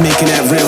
making that real